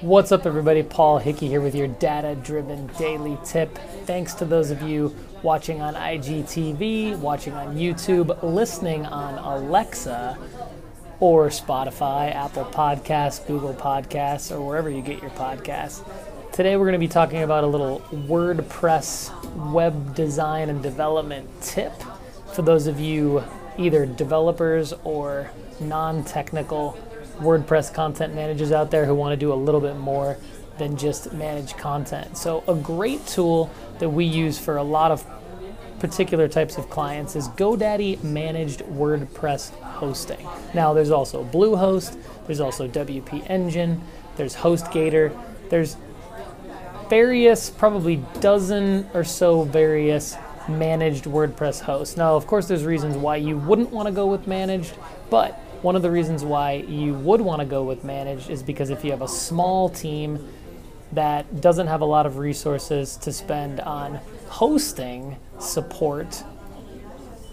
What's up, everybody? Paul Hickey here with your data driven daily tip. Thanks to those of you watching on IGTV, watching on YouTube, listening on Alexa or Spotify, Apple Podcasts, Google Podcasts, or wherever you get your podcasts. Today, we're going to be talking about a little WordPress web design and development tip for those of you either developers or non technical WordPress content managers out there who want to do a little bit more than just manage content. So, a great tool that we use for a lot of particular types of clients is GoDaddy managed WordPress hosting. Now, there's also Bluehost, there's also WP Engine, there's HostGator, there's various, probably dozen or so various managed WordPress hosts. Now, of course, there's reasons why you wouldn't want to go with managed, but one of the reasons why you would want to go with managed is because if you have a small team that doesn't have a lot of resources to spend on hosting support,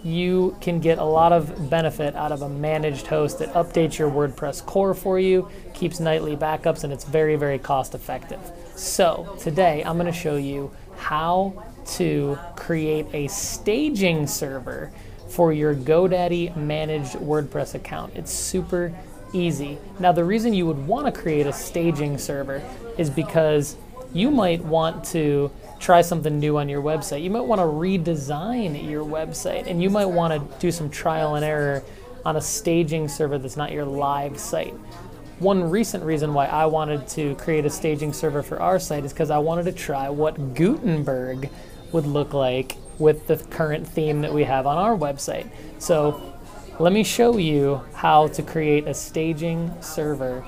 you can get a lot of benefit out of a managed host that updates your WordPress core for you, keeps nightly backups, and it's very, very cost effective. So, today I'm going to show you how to create a staging server for your GoDaddy managed WordPress account. It's super easy. Now, the reason you would want to create a staging server is because you might want to try something new on your website. You might want to redesign your website and you might want to do some trial and error on a staging server that's not your live site. One recent reason why I wanted to create a staging server for our site is because I wanted to try what Gutenberg would look like with the current theme that we have on our website. So let me show you how to create a staging server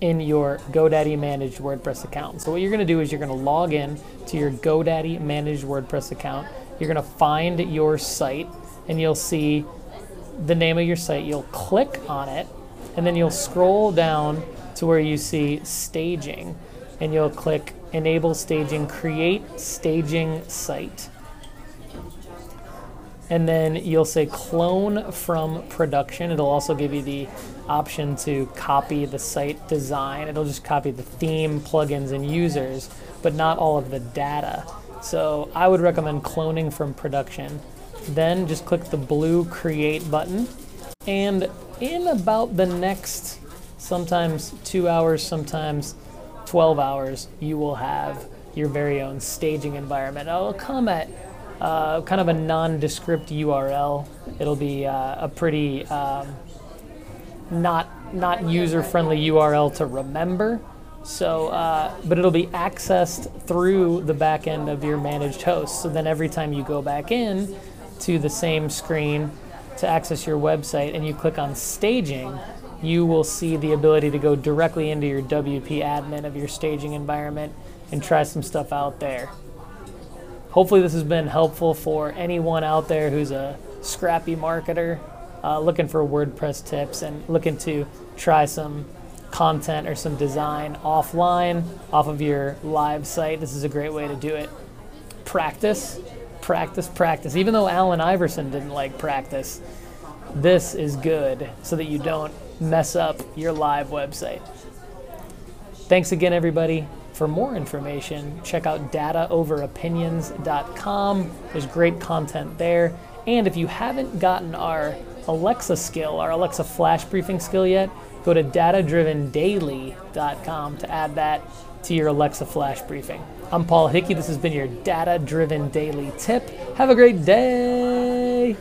in your GoDaddy managed WordPress account. So what you're going to do is you're going to log in to your GoDaddy managed WordPress account. You're going to find your site and you'll see the name of your site. You'll click on it and then you'll scroll down to where you see staging and you'll click enable staging, create staging site and then you'll say clone from production. It'll also give you the option to copy the site design. It'll just copy the theme, plugins, and users, but not all of the data. So I would recommend cloning from production. Then just click the blue create button. And in about the next, sometimes two hours, sometimes 12 hours, you will have your very own staging environment. It'll come at uh, kind of a nondescript URL. It'll be uh, a pretty um, not not user friendly URL to remember. So, uh, but it'll be accessed through the back end of your managed host. So then every time you go back in to the same screen to access your website and you click on staging, you will see the ability to go directly into your WP admin of your staging environment and try some stuff out there. Hopefully, this has been helpful for anyone out there who's a scrappy marketer uh, looking for WordPress tips and looking to try some content or some design offline off of your live site. This is a great way to do it. Practice, practice, practice. Even though Allen Iverson didn't like practice, this is good so that you don't mess up your live website. Thanks again, everybody. For more information, check out dataoveropinions.com. There's great content there. And if you haven't gotten our Alexa skill, our Alexa flash briefing skill yet, go to datadrivendaily.com to add that to your Alexa flash briefing. I'm Paul Hickey. This has been your data driven daily tip. Have a great day.